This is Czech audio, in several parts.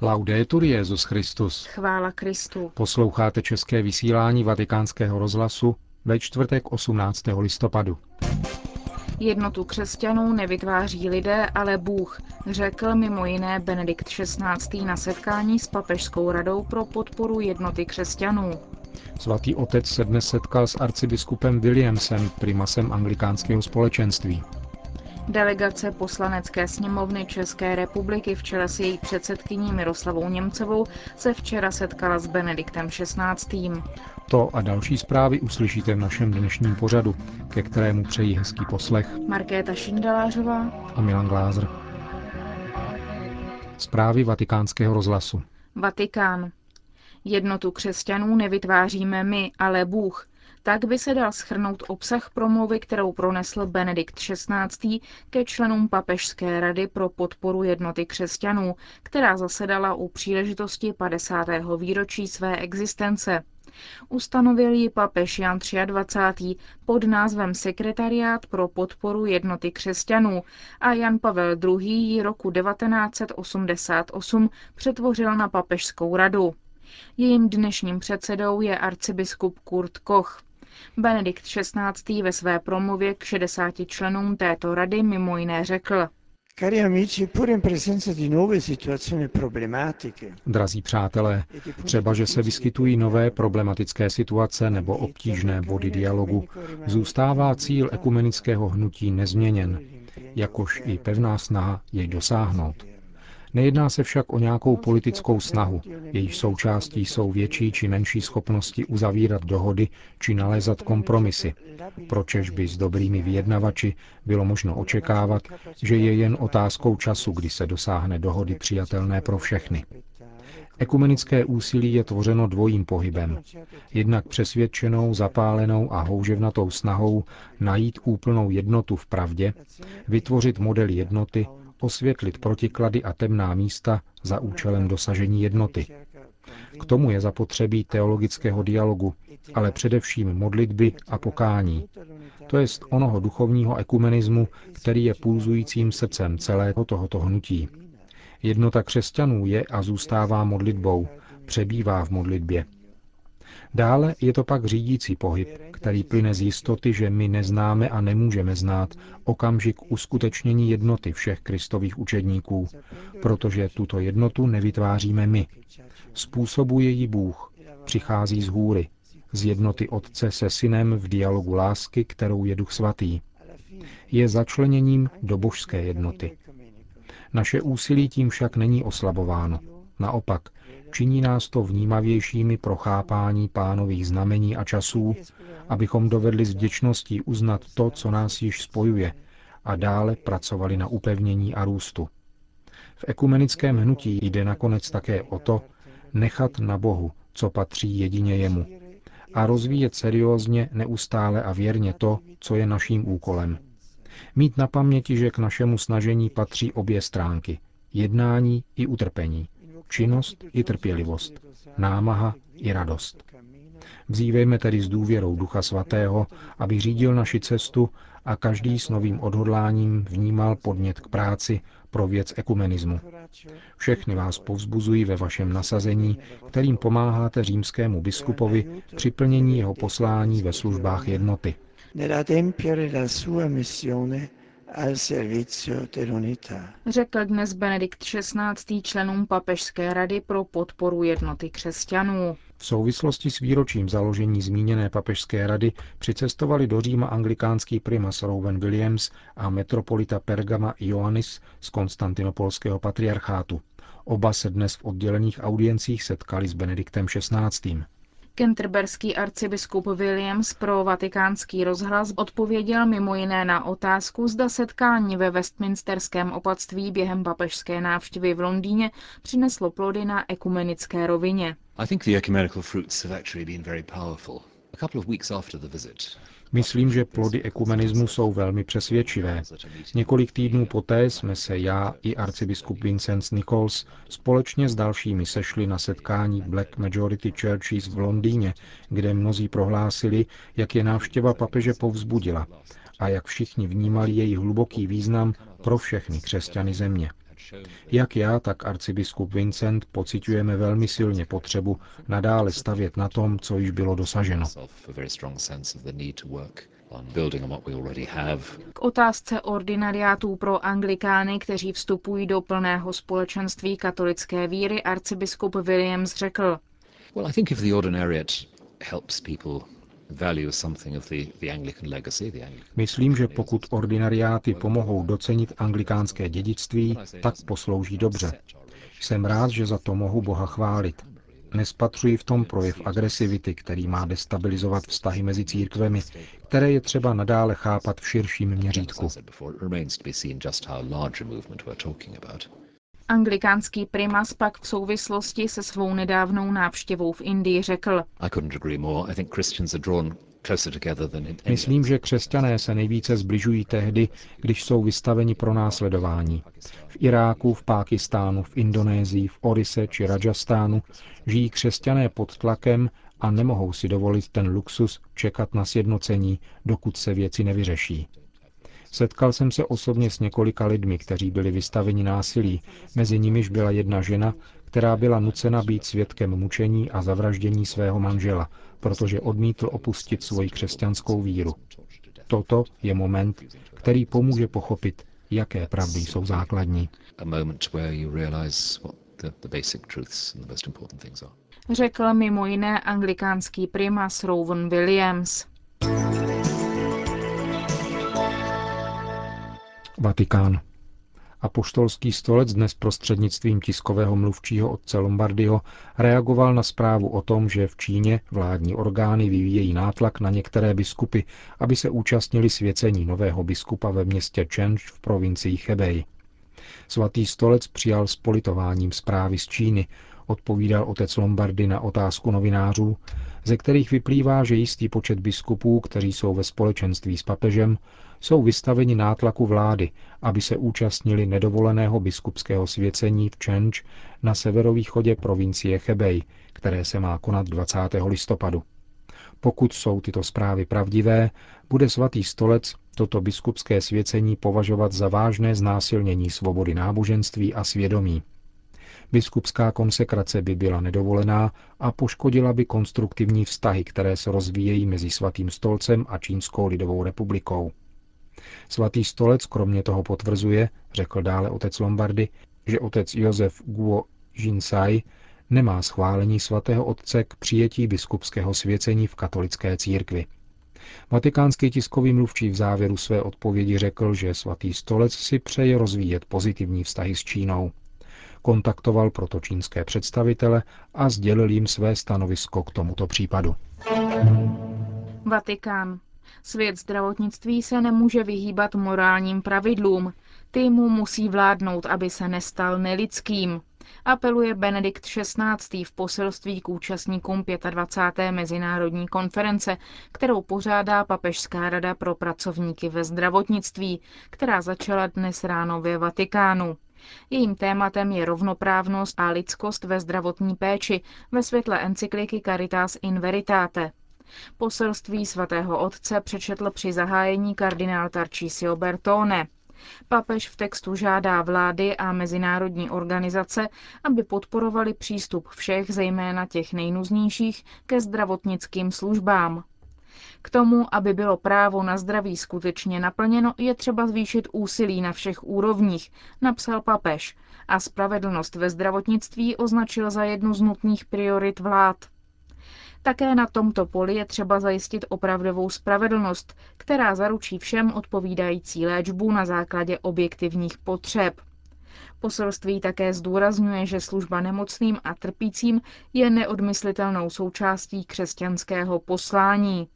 Laudetur Jezus Christus. Chvála Kristu. Posloucháte české vysílání Vatikánského rozhlasu ve čtvrtek 18. listopadu. Jednotu křesťanů nevytváří lidé, ale Bůh, řekl mimo jiné Benedikt XVI. na setkání s Papežskou radou pro podporu jednoty křesťanů. Svatý otec se dnes setkal s arcibiskupem Williamsem, primasem anglikánského společenství. Delegace poslanecké sněmovny České republiky v čele s její předsedkyní Miroslavou Němcovou se včera setkala s Benediktem XVI. To a další zprávy uslyšíte v našem dnešním pořadu, ke kterému přejí hezký poslech Markéta Šindelářová a Milan Glázer. Zprávy vatikánského rozhlasu. Vatikán. Jednotu křesťanů nevytváříme my, ale Bůh, tak by se dal schrnout obsah promluvy, kterou pronesl Benedikt XVI. ke členům Papežské rady pro podporu jednoty křesťanů, která zasedala u příležitosti 50. výročí své existence. Ustanovil ji papež Jan 23. pod názvem Sekretariát pro podporu jednoty křesťanů a Jan Pavel II. ji roku 1988 přetvořil na papežskou radu. Jejím dnešním předsedou je arcibiskup Kurt Koch. Benedikt XVI. ve své promluvě k 60 členům této rady mimo jiné řekl. Drazí přátelé, třeba, že se vyskytují nové problematické situace nebo obtížné body dialogu, zůstává cíl ekumenického hnutí nezměněn, jakož i pevná snaha jej dosáhnout. Nejedná se však o nějakou politickou snahu, jejíž součástí jsou větší či menší schopnosti uzavírat dohody či nalézat kompromisy, pročež by s dobrými vyjednavači bylo možno očekávat, že je jen otázkou času, kdy se dosáhne dohody přijatelné pro všechny. Ekumenické úsilí je tvořeno dvojím pohybem. Jednak přesvědčenou, zapálenou a houževnatou snahou najít úplnou jednotu v pravdě, vytvořit model jednoty, osvětlit protiklady a temná místa za účelem dosažení jednoty. K tomu je zapotřebí teologického dialogu, ale především modlitby a pokání. To jest onoho duchovního ekumenismu, který je pulzujícím srdcem celého tohoto hnutí. Jednota křesťanů je a zůstává modlitbou, přebývá v modlitbě. Dále je to pak řídící pohyb, který plyne z jistoty, že my neznáme a nemůžeme znát okamžik uskutečnění jednoty všech kristových učedníků, protože tuto jednotu nevytváříme my. Způsobuje ji Bůh, přichází z hůry, z jednoty Otce se Synem v dialogu lásky, kterou je Duch Svatý. Je začleněním do božské jednoty. Naše úsilí tím však není oslabováno. Naopak, činí nás to vnímavějšími pro chápání pánových znamení a časů, abychom dovedli s vděčností uznat to, co nás již spojuje, a dále pracovali na upevnění a růstu. V ekumenickém hnutí jde nakonec také o to, nechat na Bohu, co patří jedině jemu, a rozvíjet seriózně, neustále a věrně to, co je naším úkolem. Mít na paměti, že k našemu snažení patří obě stránky, jednání i utrpení, činnost i trpělivost, námaha i radost. Vzívejme tedy s důvěrou Ducha Svatého, aby řídil naši cestu a každý s novým odhodláním vnímal podnět k práci pro věc ekumenismu. Všechny vás povzbuzují ve vašem nasazení, kterým pomáháte římskému biskupovi při plnění jeho poslání ve službách jednoty. Řekl dnes Benedikt XVI. členům Papežské rady pro podporu jednoty křesťanů. V souvislosti s výročím založení zmíněné papežské rady přicestovali do Říma anglikánský primas Rowan Williams a metropolita Pergama Ioannis z konstantinopolského patriarchátu. Oba se dnes v oddělených audiencích setkali s Benediktem XVI. Kenterberský arcibiskup Williams pro vatikánský rozhlas odpověděl mimo jiné na otázku, zda setkání ve Westminsterském opatství během papežské návštěvy v Londýně přineslo plody na ekumenické rovině. A couple of weeks after the visit, Myslím, že plody ekumenismu jsou velmi přesvědčivé. Několik týdnů poté jsme se já i arcibiskup Vincent Nichols společně s dalšími sešli na setkání Black Majority Churches v Londýně, kde mnozí prohlásili, jak je návštěva papeže povzbudila a jak všichni vnímali její hluboký význam pro všechny křesťany země. Jak já, tak arcibiskup Vincent pociťujeme velmi silně potřebu nadále stavět na tom, co již bylo dosaženo. K otázce ordinariátů pro anglikány, kteří vstupují do plného společenství katolické víry, arcibiskup Williams řekl. Well, I think if the ordinariate helps people Myslím, že pokud ordinariáty pomohou docenit anglikánské dědictví, tak poslouží dobře. Jsem rád, že za to mohu Boha chválit. Nespatřuji v tom projev agresivity, který má destabilizovat vztahy mezi církvemi, které je třeba nadále chápat v širším měřítku. Anglikánský primas pak v souvislosti se svou nedávnou návštěvou v Indii řekl. Myslím, že křesťané se nejvíce zbližují tehdy, když jsou vystaveni pro následování. V Iráku, v Pákistánu, v Indonésii, v Orise či Rajastánu žijí křesťané pod tlakem a nemohou si dovolit ten luxus čekat na sjednocení, dokud se věci nevyřeší. Setkal jsem se osobně s několika lidmi, kteří byli vystaveni násilí. Mezi nimiž byla jedna žena, která byla nucena být svědkem mučení a zavraždění svého manžela, protože odmítl opustit svoji křesťanskou víru. Toto je moment, který pomůže pochopit, jaké pravdy jsou základní. Řekl mimo jiné anglikánský primas Rowan Williams. Vatikán. Apoštolský stolec dnes prostřednictvím tiskového mluvčího otce Lombardyho reagoval na zprávu o tom, že v Číně vládní orgány vyvíjejí nátlak na některé biskupy, aby se účastnili svěcení nového biskupa ve městě Čenč v provincii Hebei. Svatý stolec přijal s politováním zprávy z Číny, odpovídal otec Lombardy na otázku novinářů, ze kterých vyplývá, že jistý počet biskupů, kteří jsou ve společenství s papežem, jsou vystaveni nátlaku vlády, aby se účastnili nedovoleného biskupského svěcení v Čenč na severovýchodě provincie Chebej, které se má konat 20. listopadu. Pokud jsou tyto zprávy pravdivé, bude svatý stolec toto biskupské svěcení považovat za vážné znásilnění svobody náboženství a svědomí. Biskupská konsekrace by byla nedovolená a poškodila by konstruktivní vztahy, které se rozvíjejí mezi svatým stolcem a Čínskou lidovou republikou. Svatý stolec kromě toho potvrzuje, řekl dále otec Lombardy, že otec Josef Guo Jinsai nemá schválení svatého otce k přijetí biskupského svěcení v katolické církvi. Vatikánský tiskový mluvčí v závěru své odpovědi řekl, že svatý stolec si přeje rozvíjet pozitivní vztahy s Čínou. Kontaktoval proto čínské představitele a sdělil jim své stanovisko k tomuto případu. Vatikán. Svět zdravotnictví se nemůže vyhýbat morálním pravidlům. Ty mu musí vládnout, aby se nestal nelidským. Apeluje Benedikt XVI. v poselství k účastníkům 25. mezinárodní konference, kterou pořádá Papežská rada pro pracovníky ve zdravotnictví, která začala dnes ráno ve Vatikánu. Jejím tématem je rovnoprávnost a lidskost ve zdravotní péči ve světle encykliky Caritas in Veritate. Poselství svatého otce přečetl při zahájení kardinál Tarcísio Bertone. Papež v textu žádá vlády a mezinárodní organizace, aby podporovali přístup všech, zejména těch nejnuznějších, ke zdravotnickým službám. K tomu, aby bylo právo na zdraví skutečně naplněno, je třeba zvýšit úsilí na všech úrovních, napsal papež a spravedlnost ve zdravotnictví označil za jednu z nutných priorit vlád. Také na tomto poli je třeba zajistit opravdovou spravedlnost, která zaručí všem odpovídající léčbu na základě objektivních potřeb. Poselství také zdůrazňuje, že služba nemocným a trpícím je neodmyslitelnou součástí křesťanského poslání.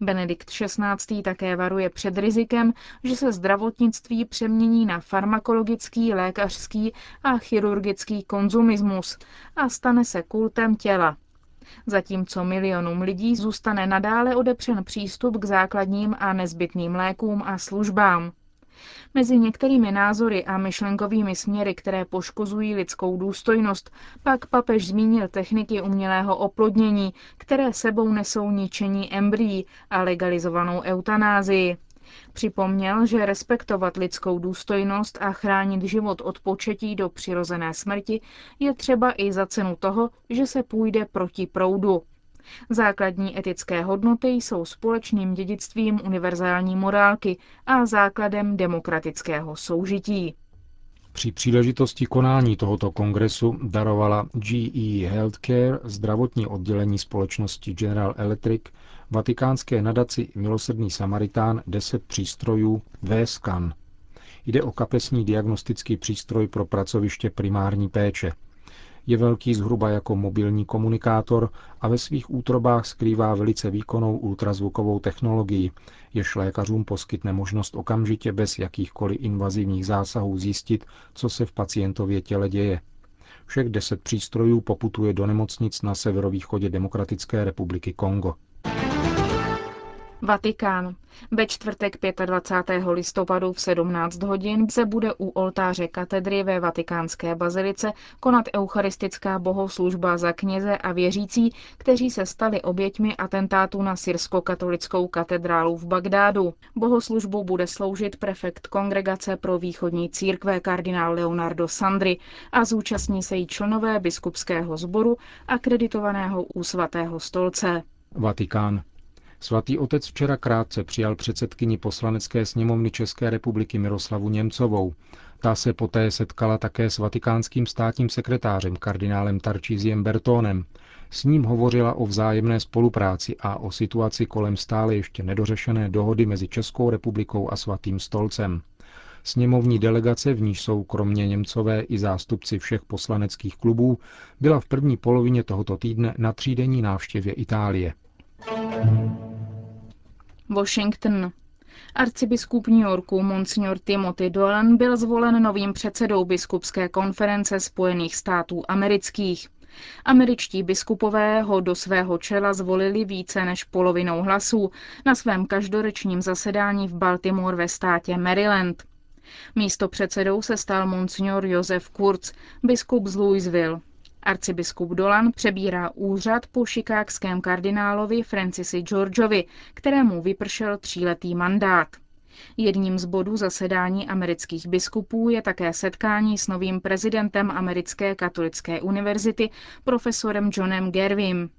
Benedikt XVI. také varuje před rizikem, že se zdravotnictví přemění na farmakologický, lékařský a chirurgický konzumismus a stane se kultem těla zatímco milionům lidí zůstane nadále odepřen přístup k základním a nezbytným lékům a službám. Mezi některými názory a myšlenkovými směry, které poškozují lidskou důstojnost, pak papež zmínil techniky umělého oplodnění, které sebou nesou ničení embryí a legalizovanou eutanázii. Připomněl, že respektovat lidskou důstojnost a chránit život od početí do přirozené smrti je třeba i za cenu toho, že se půjde proti proudu. Základní etické hodnoty jsou společným dědictvím univerzální morálky a základem demokratického soužití. Při příležitosti konání tohoto kongresu darovala GE Healthcare, zdravotní oddělení společnosti General Electric, vatikánské nadaci Milosrdný Samaritán 10 přístrojů V-Scan. Jde o kapesní diagnostický přístroj pro pracoviště primární péče – je velký zhruba jako mobilní komunikátor a ve svých útrobách skrývá velice výkonnou ultrazvukovou technologii, jež lékařům poskytne možnost okamžitě bez jakýchkoliv invazivních zásahů zjistit, co se v pacientově těle děje. Všech deset přístrojů poputuje do nemocnic na severovýchodě Demokratické republiky Kongo. Vatikán. Ve čtvrtek 25. listopadu v 17 hodin se bude u oltáře katedry ve vatikánské bazilice konat eucharistická bohoslužba za kněze a věřící, kteří se stali oběťmi atentátu na syrsko-katolickou katedrálu v Bagdádu. Bohoslužbu bude sloužit prefekt Kongregace pro východní církve kardinál Leonardo Sandri a zúčastní se jí členové biskupského sboru a kreditovaného u svatého stolce. Vatikán. Svatý otec včera krátce přijal předsedkyni poslanecké sněmovny České republiky Miroslavu Němcovou. Ta se poté setkala také s vatikánským státním sekretářem kardinálem Tarčíziem Bertónem. S ním hovořila o vzájemné spolupráci a o situaci kolem stále ještě nedořešené dohody mezi Českou republikou a Svatým stolcem. Sněmovní delegace, v níž jsou kromě Němcové i zástupci všech poslaneckých klubů, byla v první polovině tohoto týdne na třídenní návštěvě Itálie. Washington. Arcibiskup New Yorku Monsignor Timothy Dolan byl zvolen novým předsedou biskupské konference Spojených států amerických. Američtí biskupové ho do svého čela zvolili více než polovinou hlasů na svém každoročním zasedání v Baltimore ve státě Maryland. Místo předsedou se stal monsignor Josef Kurz, biskup z Louisville. Arcibiskup Dolan přebírá úřad po šikákském kardinálovi Francisi Georgeovi, kterému vypršel tříletý mandát. Jedním z bodů zasedání amerických biskupů je také setkání s novým prezidentem Americké katolické univerzity, profesorem Johnem Gervim.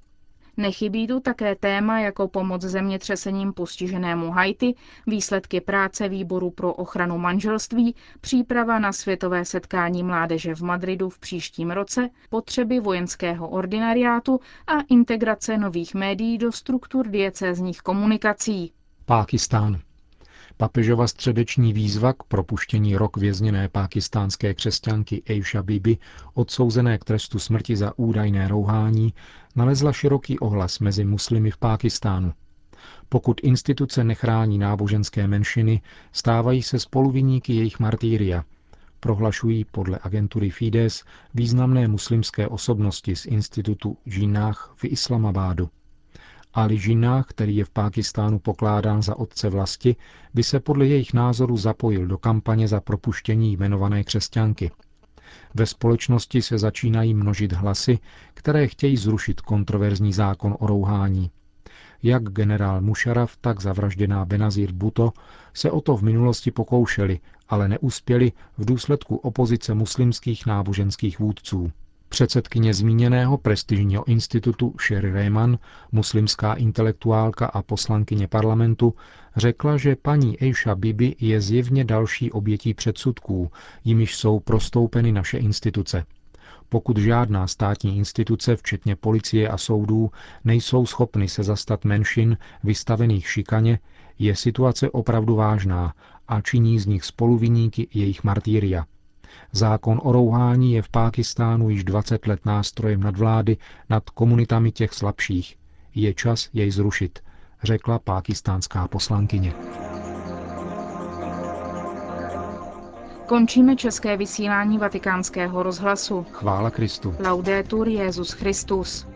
Nechybí tu také téma jako pomoc zemětřesením postiženému Haiti, výsledky práce Výboru pro ochranu manželství, příprava na světové setkání mládeže v Madridu v příštím roce, potřeby vojenského ordinariátu a integrace nových médií do struktur diecézních komunikací. Pákistán. Papežova středeční výzva k propuštění rok vězněné pákistánské křesťanky Aisha Bibi, odsouzené k trestu smrti za údajné rouhání, nalezla široký ohlas mezi muslimy v Pákistánu. Pokud instituce nechrání náboženské menšiny, stávají se spoluviníky jejich martýria, prohlašují podle agentury Fides významné muslimské osobnosti z institutu Džinách v Islamabádu. Ali Jinnah, který je v Pákistánu pokládán za otce vlasti, by se podle jejich názoru zapojil do kampaně za propuštění jmenované křesťanky. Ve společnosti se začínají množit hlasy, které chtějí zrušit kontroverzní zákon o rouhání. Jak generál Musharraf, tak zavražděná Benazir Buto se o to v minulosti pokoušeli, ale neuspěli v důsledku opozice muslimských náboženských vůdců. Předsedkyně zmíněného prestižního institutu Sherry Rehman, muslimská intelektuálka a poslankyně parlamentu, řekla, že paní Eisha Bibi je zjevně další obětí předsudků, jimiž jsou prostoupeny naše instituce. Pokud žádná státní instituce, včetně policie a soudů, nejsou schopny se zastat menšin vystavených šikaně, je situace opravdu vážná a činí z nich spoluviníky jejich martýria. Zákon o rouhání je v Pákistánu již 20 let nástrojem nadvlády nad komunitami těch slabších. Je čas jej zrušit, řekla pákistánská poslankyně. Končíme české vysílání vatikánského rozhlasu. Chvála Kristu. Laudetur Jezus Christus.